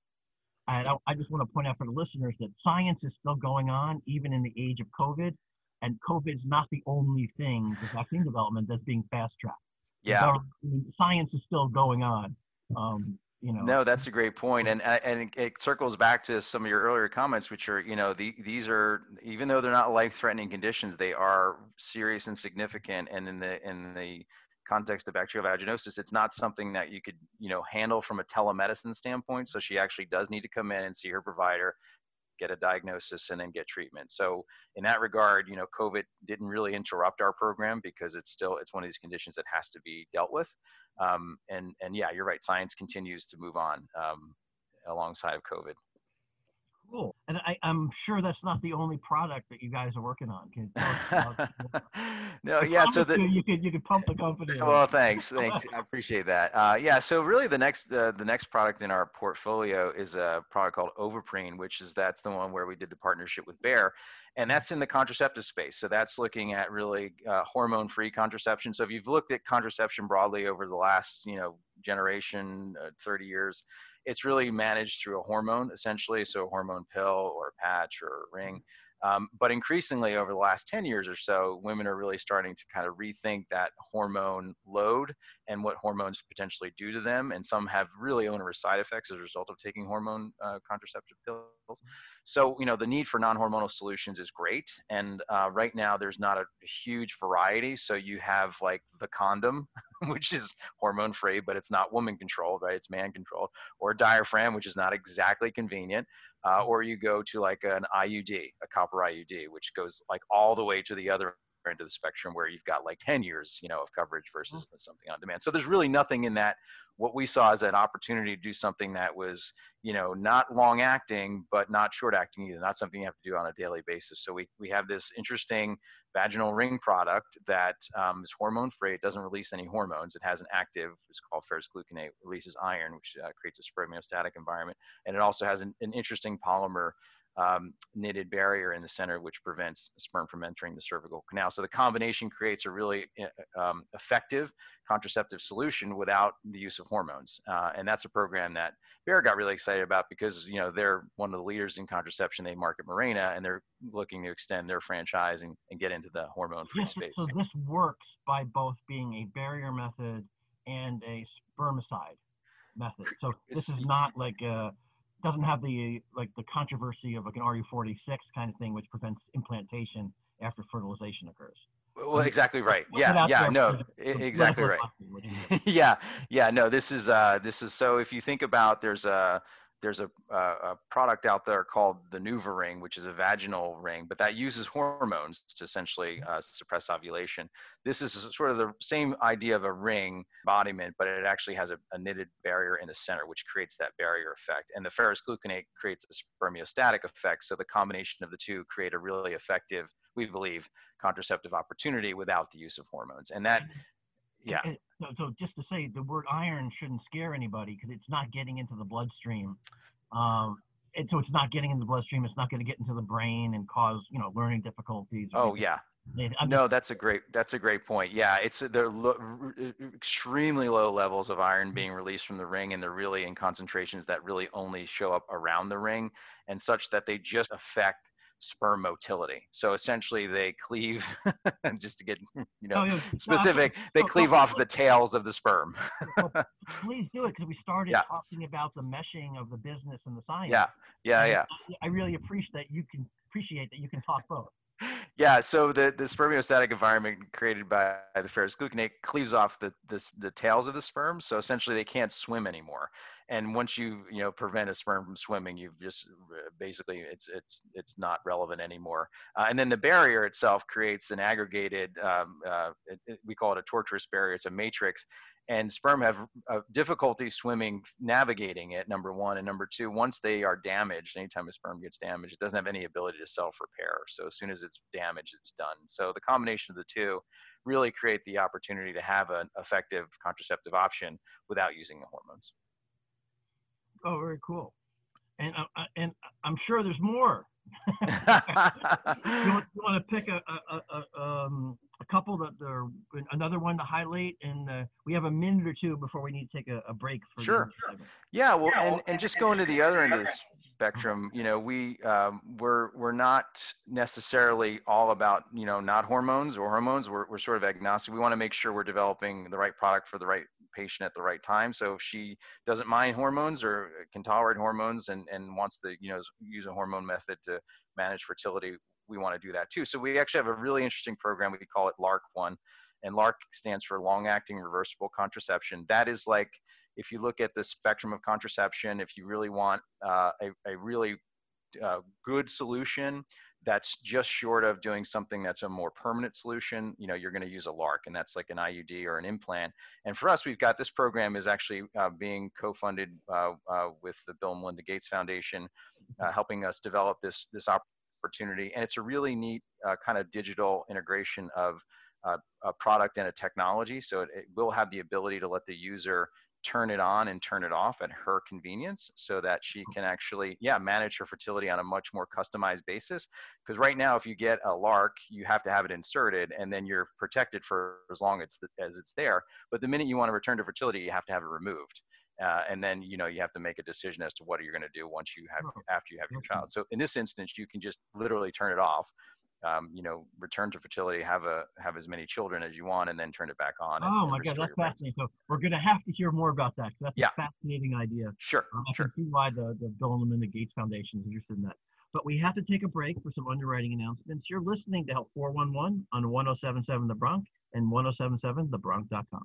And I, I just want to point out for the listeners that science is still going on, even in the age of COVID. And COVID is not the only thing, the vaccine development, that's being fast tracked.
Yeah.
So, I mean, science is still going on. Um, you know.
No, that's a great point, and uh, and it- circles back to some of your earlier comments, which are you know the, these are even though they're not life-threatening conditions, they are serious and significant, and in the in the context of bacterial vaginosis, it's not something that you could you know handle from a telemedicine standpoint. So she actually does need to come in and see her provider, get a diagnosis, and then get treatment. So in that regard, you know, COVID didn't really interrupt our program because it's still it's one of these conditions that has to be dealt with. Um, and and yeah, you're right. Science continues to move on um, alongside of COVID.
Cool. And I, I'm sure that's not the only product that you guys are working on. Can you tell us about-
no, yeah. So the
you, you could you could pump the company. up.
well, thanks, thanks. I appreciate that. Uh, yeah. So really, the next uh, the next product in our portfolio is a product called Ovaprene, which is that's the one where we did the partnership with Bayer, and that's in the contraceptive space. So that's looking at really uh, hormone-free contraception. So if you've looked at contraception broadly over the last you know generation, uh, 30 years, it's really managed through a hormone essentially, so a hormone pill or a patch or a ring. Um, but increasingly over the last 10 years or so, women are really starting to kind of rethink that hormone load and what hormones potentially do to them. And some have really onerous side effects as a result of taking hormone uh, contraceptive pills. So, you know, the need for non hormonal solutions is great. And uh, right now, there's not a, huge variety. So, you have like the condom, which is hormone free, but it's not woman controlled, right? It's man controlled, or diaphragm, which is not exactly convenient Uh, or you go to like an IUD, a copper IUD, which goes like all the way to the other end of the spectrum where you've got like 10 years, you know, of coverage versus something on demand. So there's really nothing in that. What we saw as an opportunity to do something that was, you know, not long acting, but not short acting either, not something you have to do on a daily basis. So we, we have this interesting vaginal ring product that um, is hormone free. It doesn't release any hormones. It has an active, it's called ferrous gluconate, releases iron, which uh, creates a spermiostatic environment. And it also has an, an interesting polymer um, knitted barrier in the center, which prevents sperm from entering the cervical canal. So the combination creates a really uh, um, effective contraceptive solution without the use of hormones. Uh, and that's a program that Bayer got really excited about because, you know, they're one of the leaders in contraception. They market Mirena and they're looking to extend their franchise and, and get into the hormone-free
Yes,
space.
so this works by both being a barrier method and a spermicide method. So this is not like a doesn't have the like the controversy of like an RU46 kind of thing, which prevents implantation after fertilization occurs.
Well, exactly right. Yeah, yeah, no,
for the- for
exactly right.
medical adoption, which is-
yeah yeah no this is uh this is so if you think about there's a there's a, a, product out there called the NuvaRing, which is a vaginal ring, but that uses hormones to essentially uh, suppress ovulation. This is sort of the same idea of a ring embodiment, but it actually has a, a knitted barrier in the center, which creates that barrier effect. And the ferrous gluconate creates a spermiostatic effect. So the combination of the two create a really effective, we believe, contraceptive opportunity without the use of hormones. And that, yeah.
And- So, so just to say, the word iron shouldn't scare anybody because it's not getting into the bloodstream. Um, and so it's not getting in the bloodstream. It's not going to get into the brain and cause you know learning difficulties.
Oh yeah.
I'm
no, that's a great that's a great point. Yeah, it's they're lo- extremely low levels of iron being released from the ring, and they're really in concentrations that really only show up around the ring, and such that they just affect sperm motility. So essentially, they cleave, just to get you know
Oh, yeah.
specific, they
so-
cleave off the tails of the sperm.
Please do it because we started
Yeah.
talking about the meshing of the business and the science.
yeah, yeah,
And
yeah.
I really appreciate that you can appreciate that you can talk both.
Yeah, so the, the spermiostatic environment created by the ferrous gluconate cleaves off the, the the tails of the sperm, so essentially they can't swim anymore. And once you you know prevent a sperm from swimming, you've just uh, basically it's it's it's not relevant anymore. Uh, and then the barrier itself creates an aggregated um, uh, it, it- we call it a tortuous barrier. It's a matrix, and sperm have uh, difficulty swimming navigating it. Number one, and number two, once they are damaged, anytime a sperm gets damaged, it doesn't have any ability to self-repair. So as soon as it's damaged, it's done. So the combination of the two really create the opportunity to have an effective contraceptive option without using the hormones.
Oh, very cool. And uh, uh, and I'm sure there's more. You want, you want to pick a a, a, a, um, a couple that are another one to highlight, and uh, we have a minute or two before we need to take a, a break. For the
Sure.
next segment.
Yeah, well, and, and just going to the other end of the spectrum, you know, we um, we're we're not necessarily all about you know not hormones or hormones. We're we're sort of agnostic. We want to make sure we're developing the right product for the right patient at the right time. So if she doesn't mind hormones or can tolerate hormones and and wants to you know use a hormone method to manage fertility, we want to do that too. So we actually have a really interesting program. We call it LARC one, and LARC stands for long acting reversible contraception. That is like if you look at the spectrum of contraception, if you really want uh, a, a really uh, good solution that's just short of doing something that's a more permanent solution, you know, you're going to use a LARC, and that's like an IUD or an implant. And for us, we've got this program is actually uh, being co-funded uh, uh, with the Bill and Melinda Gates Foundation, uh, helping us develop this this opportunity. And it's a really neat uh, kind of digital integration of uh, a product and a technology. So it, it will have the ability to let the user turn it on and turn it off at her convenience so that she can actually yeah manage her fertility on a much more customized basis. Because right now if you get a LARC you have to have it inserted and then you're protected for as long as, as it's there. But the minute you want to return to fertility you have to have it removed uh, and then you know you have to make a decision as to what you're going to do once you have
Oh,
after you have your child. So in this instance you can just literally turn it off um, you know return to fertility have a have as many children as you want and then turn it back on and-
Oh my God, that's fascinating. So we're going to have to hear more about that. That's
Yeah.
a fascinating idea.
sure
Um, I
sure
can see why the, the Bill and Melinda Gates Foundation is interested in that. But we have to take a break for some underwriting announcements. You're listening to Health 411 on 1077 The Bronx and 1077thebronx.com.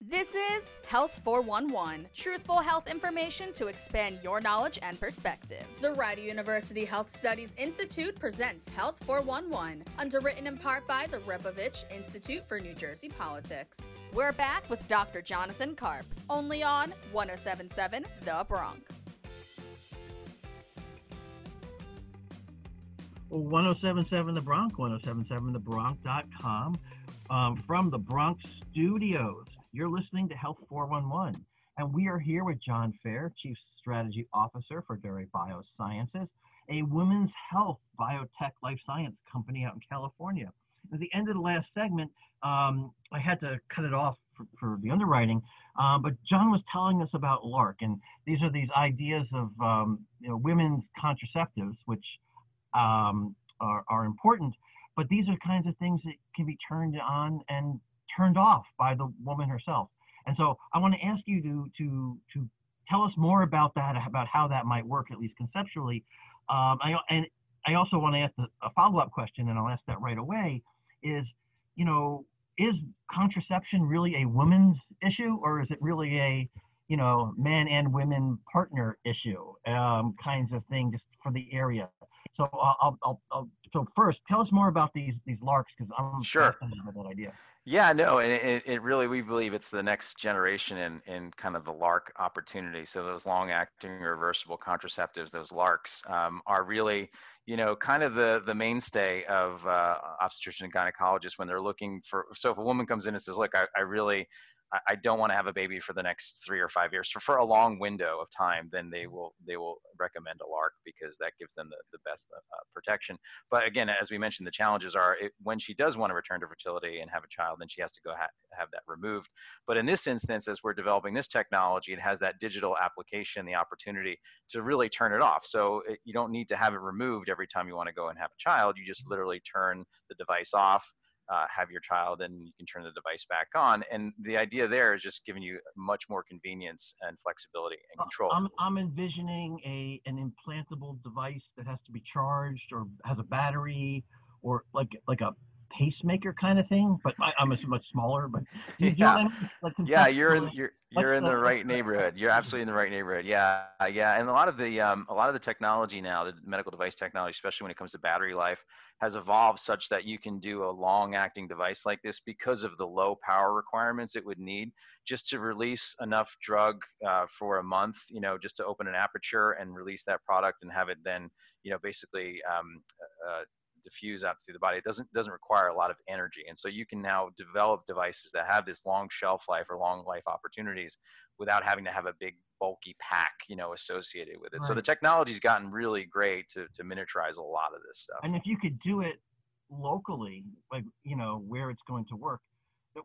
This is Health 411, truthful health information to expand your knowledge and perspective. The Rider University Health Studies Institute presents Health 411, underwritten in part by the Rebovich Institute for New Jersey Politics. We're back with Dr. Jonathan Karp, only on 1077 The Bronx.
Well, 1077 The Bronx, 1077thebronx.com. Um, from the Bronx studios, you're listening to Health 411. And we are here with John Fair, Chief Strategy Officer for Daré Biosciences, a women's health biotech life science company out in California. At the end of the last segment, um, I had to cut it off for, for the underwriting, um, but John was telling us about LARC, and these are these ideas of um, you know, women's contraceptives, which um, are, are important, but these are kinds of things that can be turned on and turned off by the woman herself. And so I want to ask you to to to tell us more about that, about how that might work, at least conceptually. Um, I, and I also want to ask a follow-up question, and I'll ask that right away. Is you know, is contraception really a woman's issue, or is it really a you know, man and women partner issue um, kinds of thing, just for the area? So I'll, I'll, I'll, so first, tell us more about these these LARCs because I'm
Sure.
that idea.
Yeah, no, and it, it really, we believe it's the next generation in, in kind of the LARC opportunity. So those long-acting reversible contraceptives, those LARCs, um, are really, you know, kind of the the mainstay of uh, obstetrician and gynecologists when they're looking for. So if a woman comes in and says, "Look, I, I really, I, don't want to have a baby for the next three or five years for, for a long window of time, then they will they will recommend a LARC because that gives them the, the best uh, protection. But again, as we mentioned, the challenges are it, when she does want to return to fertility and have a child, then she has to go ha- have that removed. But in this instance, as we're developing this technology, it has that digital application, the opportunity to really turn it off. So it, you don't need to have it removed every time you want to go and have a child. You just literally turn the device off uh, have your child and you can turn the device back on. And the idea there is just giving you much more convenience and flexibility and control.
I'm, I'm envisioning a an implantable device that has to be charged or has a battery or like like a pacemaker kind of thing, but I, am much smaller. But
you yeah, like yeah, you're in you're you're in the right neighborhood. You're absolutely in the right neighborhood. Yeah, yeah, and a lot of the um, a lot of the technology now, the medical device technology, especially when it comes to battery life, has evolved such that you can do a long-acting device like this because of the low power requirements it would need just to release enough drug uh, for a month. You know, just to open an aperture and release that product and have it then, you know, basically um, uh, diffuse out through the body. It doesn't doesn't require a lot of energy, and so you can now develop devices that have this long shelf life or long life opportunities without having to have a big bulky pack, you know, associated with it. Right. So the technology's gotten really great to to miniaturize a lot of this stuff.
And if you could do it locally, like you know where it's going to work.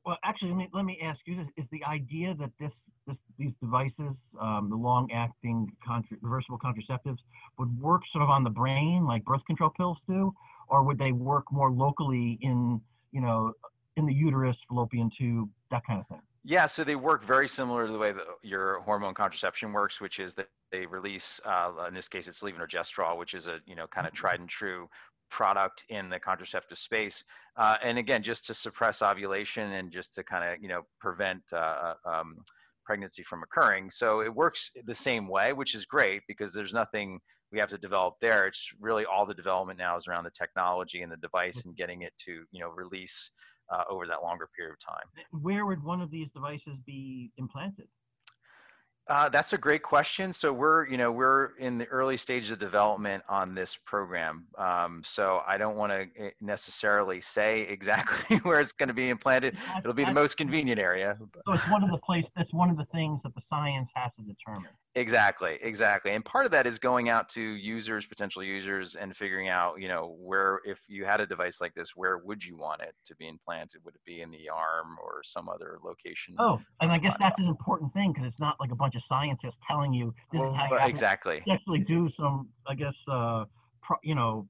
Well, actually, let me let me ask you: this, Is the idea that this this, these devices, um, the long-acting contra- reversible contraceptives, would work sort of on the brain like birth control pills do, or would they work more locally in you know in the uterus, fallopian tube, that kind of thing?
Yeah, so they work very similar to the way that your hormone contraception works, which is that they release, uh, in this case, it's levonorgestrel, which is a you know kind of tried and true product in the contraceptive space. Uh, and again, just to suppress ovulation and just to kind of you know prevent uh, uh, um, pregnancy from occurring. So it works the same way, which is great because there's nothing we have to develop there. It's really all the development now is around the technology and the device mm. and getting it to you know release uh, over that longer period of time.
Where would one of these devices be implanted?
Uh, that's a great question. So we're, you know, we're in the early stages of development on this program. Um, so I don't want to eh, necessarily say exactly where it's going to be implanted. It'll be the most convenient area.
So it's one of the place. That's one of the things that the science has to determine.
Exactly, exactly. And part of that is going out to users, potential users, and figuring out, you know, where if you had a device like this, where would you want it to be implanted? Would it be in the arm or some other location?
Oh, and I guess that's an important thing because it's not like a bunch of scientists telling you this well, is how you
exactly.
actually do some, I guess, uh, pro, you know,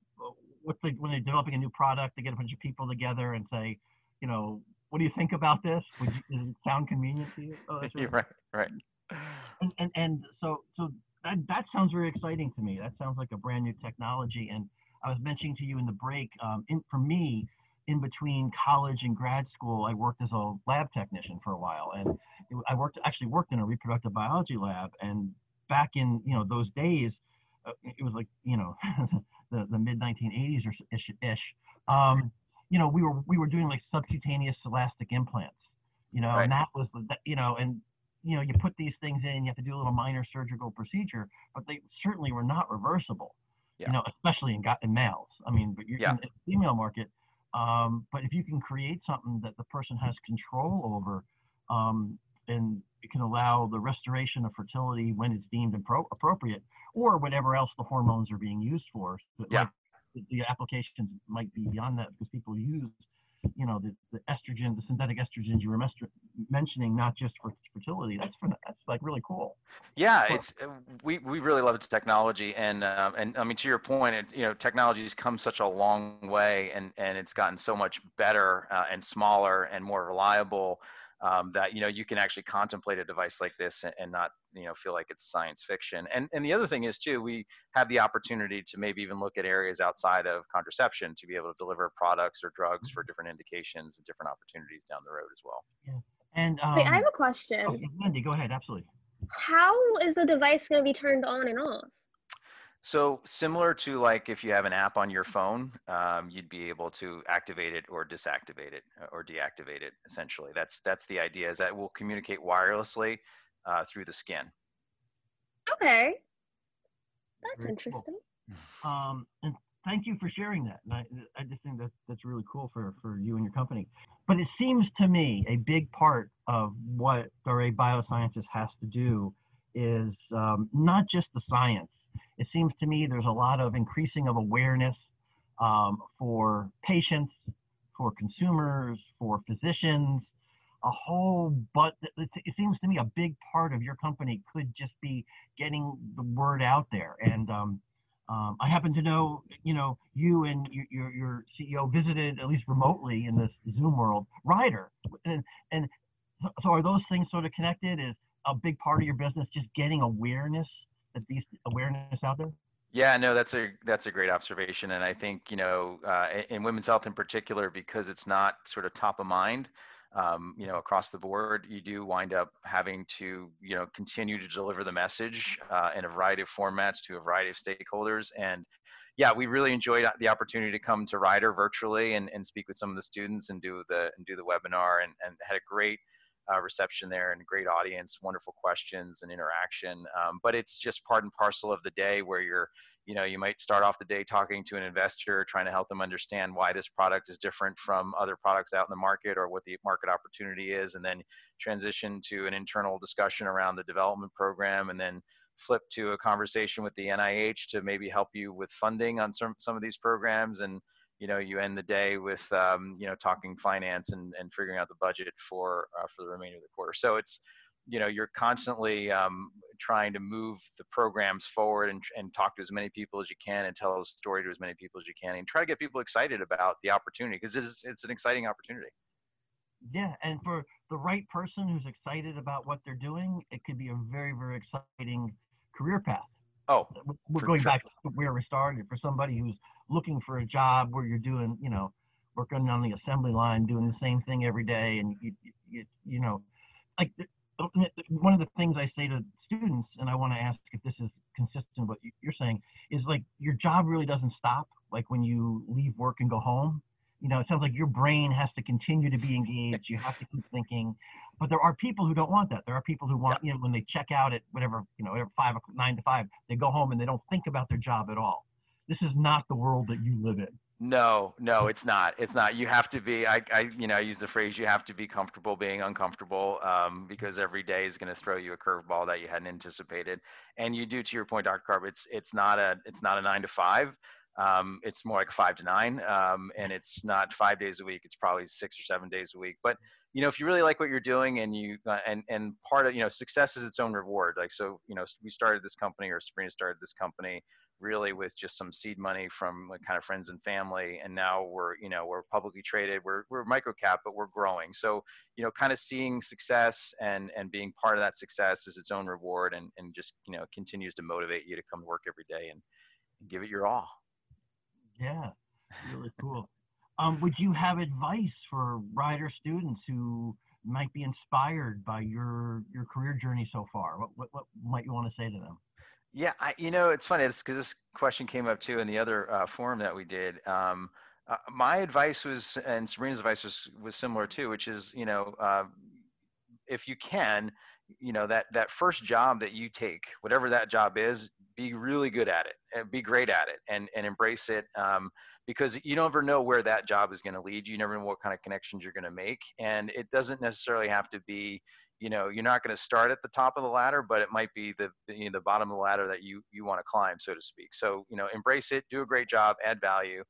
what they, when they're developing a new product, they get a bunch of people together and say, you know, what do you think about this? Would you, does it sound convenient to you?
Oh, right, right
and, and, so so that, that sounds very exciting to me. That sounds like a brand new technology. And I was mentioning to you in the break, um, in, for me, in between college and grad school, I worked as a lab technician for a while, and it, I worked actually worked in a reproductive biology lab. And back in you know those days, uh, it was like you know the, the mid 1980s or ish. ish um, you know, we were we were doing like subcutaneous elastic implants. You know, right. and that was the you know, and you know, you put these things in, you have to do a little minor surgical procedure, but they certainly were not reversible. Yeah. You know, especially in, in males. I mean, but you're yeah. in the female market. Um, but if you can create something that the person has control over, um, and it can allow the restoration of fertility when it's deemed appro- appropriate, or whatever else the hormones are being used for. So yeah. Like, the applications might be beyond that because people use you know the, the estrogen, the synthetic estrogens you were mentioning, not just for fertility. That's for that's like really cool.
Yeah, it's uh, we we really love its technology, and um, and I mean to your point, it, you know, technology has come such a long way, and and it's gotten so much better uh, and smaller and more reliable um, that you know you can actually contemplate a device like this and, and, not you know feel like it's science fiction. And and the other thing is too we have the opportunity to maybe even look at areas outside of contraception to be able to deliver products or drugs for different indications and different opportunities down the road as well.
Yeah. And um,
wait i have a question.
okay, Wendy, go ahead absolutely.
How is the device going to be turned on and off?
So similar to like if you have an app on your phone, um, you'd be able to activate it or disactivate it or deactivate it. Essentially, that's that's the idea. Is that it will communicate wirelessly uh, through the skin.
Okay, that's Very interesting.
Cool. Um, and thank you for sharing that. And I, I just think that that's really cool for for you and your company. but it seems to me a big part of what Daré Biosciences has to do is um, not just the science. It seems to me there's a lot of increasing of awareness um, for patients, for consumers, for physicians, a whole but it seems to me a big part of your company could just be getting the word out there and um, um, I happen to know, you know, you and your, your CEO visited at least remotely in this Zoom world, Rider, and and so are those things sort of connected? Is a big part of your business just getting awareness that these awareness out there?
Yeah, no, that's a that's a great observation, and I think you know, uh, in women's health in particular, because it's not sort of top of mind um, you know, across the board, you do wind up having to, you know, continue to deliver the message uh, in a variety of formats to a variety of stakeholders. And yeah, we really enjoyed the opportunity to come to Rider virtually and, and speak with some of the students and do the and do the webinar and, and had a great uh, reception there and great audience, wonderful questions and interaction. Um, but it's just part and parcel of the day where you're you know you might start off the day talking to an investor trying to help them understand why this product is different from other products out in the market or what the market opportunity is and then transition to an internal discussion around the development program and then flip to a conversation with the NIH to maybe help you with funding on some some of these programs and you know you end the day with um, you know talking finance and, and figuring out the budget for uh, for the remainder of the quarter. So it's you know you're constantly um, trying to move the programs forward and, and talk to as many people as you can and tell a story to as many people as you can and try to get people excited about the opportunity because it's, it's an exciting opportunity.
Yeah and for the right person who's excited about what they're doing it could be a very very exciting career path.
Oh
we're going sure. back to where we started. For somebody who's looking for a job where you're doing you know working on the assembly line doing the same thing every day and you, you, you know like one of the things I say to students, and I want to ask if this is consistent with what you're saying, is like your job really doesn't stop. Like when you leave work and go home, you know, it sounds like your brain has to continue to be engaged. You have to keep thinking. But there are people who don't want that. There are people who want, you know, when they check out at whatever, you know, five, nine to five, they go home and they don't think about their job at all. This is not the world that you live in.
No, no, it's not. It's not. You have to be. I, I you know, I use the phrase. You have to be comfortable being uncomfortable, um, because every day is going to throw you a curveball that you hadn't anticipated. And you do, to your point, Dr. Karp. It's it's not a it's not a nine to five. Um, it's more like five to nine, um, and it's not five days a week. It's probably six or seven days a week. But you know, if you really like what you're doing, and you uh, and and part of you know, success is its own reward. Like so, you know, we started this company, or Sabrina started this company really with just some seed money from kind of friends and family and now we're you know we're publicly traded we're we're micro cap but we're growing. So you know kind of seeing success and and being part of that success is its own reward and and just you know continues to motivate you to come to work every day and, and give it your all.
Yeah. Really cool. Um, would you have advice for Rider students who might be inspired by your your career journey so far? What what, what might you want to say to them
yeah, I, you know, it's funny. Because this question came up too in the other uh, forum that we did. Um, uh, my advice was, and Sabrina's advice was was similar too, which is, you know, uh, if you can, you know, that that first job that you take, whatever that job is, be really good at it, and be great at it, and and embrace it. Um, because you never know where that job is going to lead. You never know what kind of connections you're going to make, and it doesn't necessarily have to be you know you're not going to start at the top of the ladder but it might be the you know, the bottom of the ladder that you you want to climb so to speak. So you know embrace it do a great job add value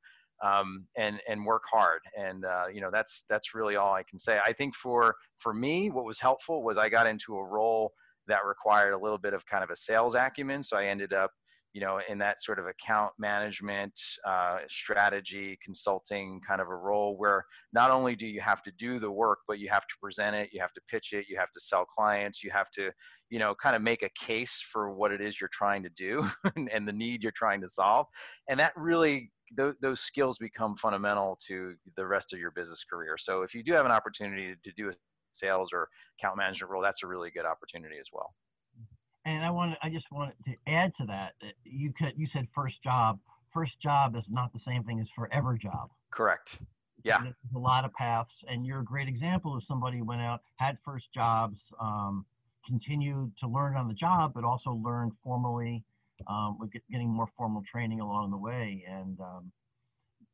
um, and and work hard. And uh, you know that's that's really all i can say. I think for for me what was helpful was i got into a role that required a little bit of kind of a sales acumen so i ended up you know, in that sort of account management, uh, strategy, consulting kind of a role where not only do you have to do the work, but you have to present it, you have to pitch it, you have to sell clients, you have to, you know, kind of make a case for what it is you're trying to do and the need you're trying to solve. And that really, th- those skills become fundamental to the rest of your business career. So if you do have an opportunity to do a sales or account management role, that's a really good opportunity as well
and I want I just wanted to add to that. You could you said first job. First job is not the same thing as forever job.
Correct. Yeah.
There's a lot of paths, and you're a great example of somebody who went out, had first jobs, um, continued to learn on the job, but also learned formally, um, with getting more formal training along the way. And um,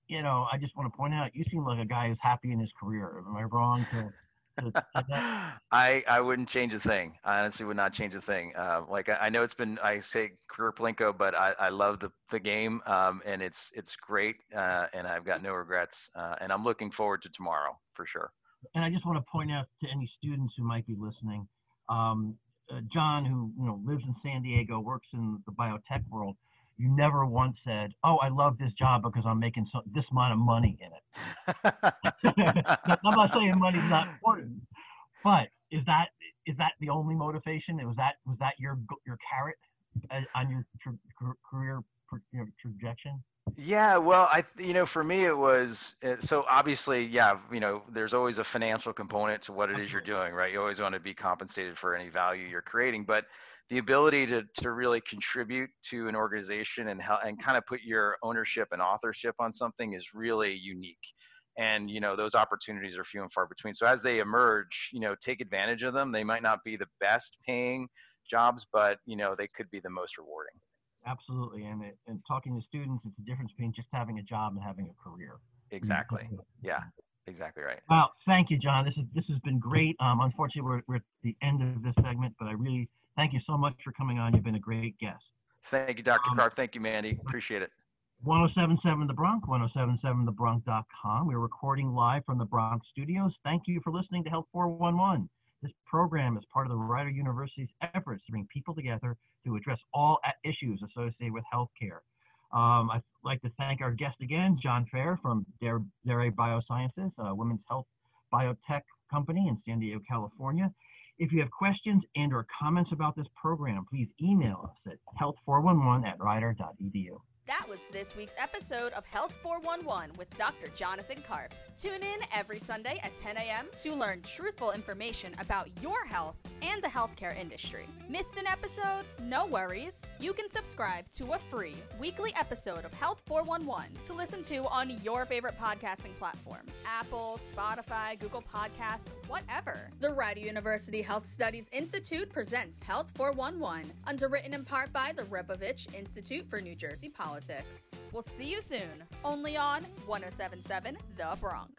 you know, I just want to point out, you seem like a guy who's happy in his career. Am I wrong to? To, to that?
I I wouldn't change a thing. I honestly would not change a thing. Uh, like I, I know it's been I say career Plinko, but I, I love the, the game um, and it's it's great uh, and I've got no regrets uh, and I'm looking forward to tomorrow for sure.
and I just want to point out to any students who might be listening, um, uh, John, who you know lives in San Diego, works in the biotech world. You never once said, "Oh, I love this job because I'm making so, this amount of money in it." I'm not saying money's not important, but is that is that the only motivation? Was that was that your your carrot uh, on your tra- career you know, projection?
Yeah, well, I you know, for me it was uh, so obviously, yeah, you know, there's always a financial component to what it is you're doing, right? You always want to be compensated for any value you're creating, but the ability to to really contribute to an organization and how and kind of put your ownership and authorship on something is really unique. And you know, those opportunities are few and far between. So as they emerge, you know, take advantage of them. They might not be the best paying jobs, but you know, they could be the most rewarding.
Absolutely, and it, and talking to students, it's the difference between just having a job and having a career.
Exactly. Yeah, exactly right.
Well, thank you, John. This is this has been great. Um, unfortunately, we're, we're at the end of this segment, but I really thank you so much for coming on. You've been a great guest.
Thank you, Dr.
Um,
Karp. Thank you, Mandy. Appreciate it.
1077 The Bronx, 1077thebronx.com. We're recording live from the Bronx studios. Thank you for listening to Health 411. This program is part of the Rider University's efforts to bring people together to address all issues associated with healthcare. Um, I'd like to thank our guest again, John Fair from Daré, Daré Biosciences, a women's health biotech company in San Diego, California. If you have questions and or comments about this program, please email us at health411 at rider.edu.
That was this week's episode of Health 411 with Dr. Jonathan Karp. Tune in every Sunday at 10 a.m. to learn truthful information about your health and the healthcare industry. Missed an episode? No worries. You can subscribe to a free weekly episode of Health 411 to listen to on your favorite podcasting platform Apple, Spotify, Google Podcasts, whatever. The Rider University Health Studies Institute presents Health 411, underwritten in part by the Rebovich Institute for New Jersey Politics. We'll see you soon, only on 1077 The Bronx.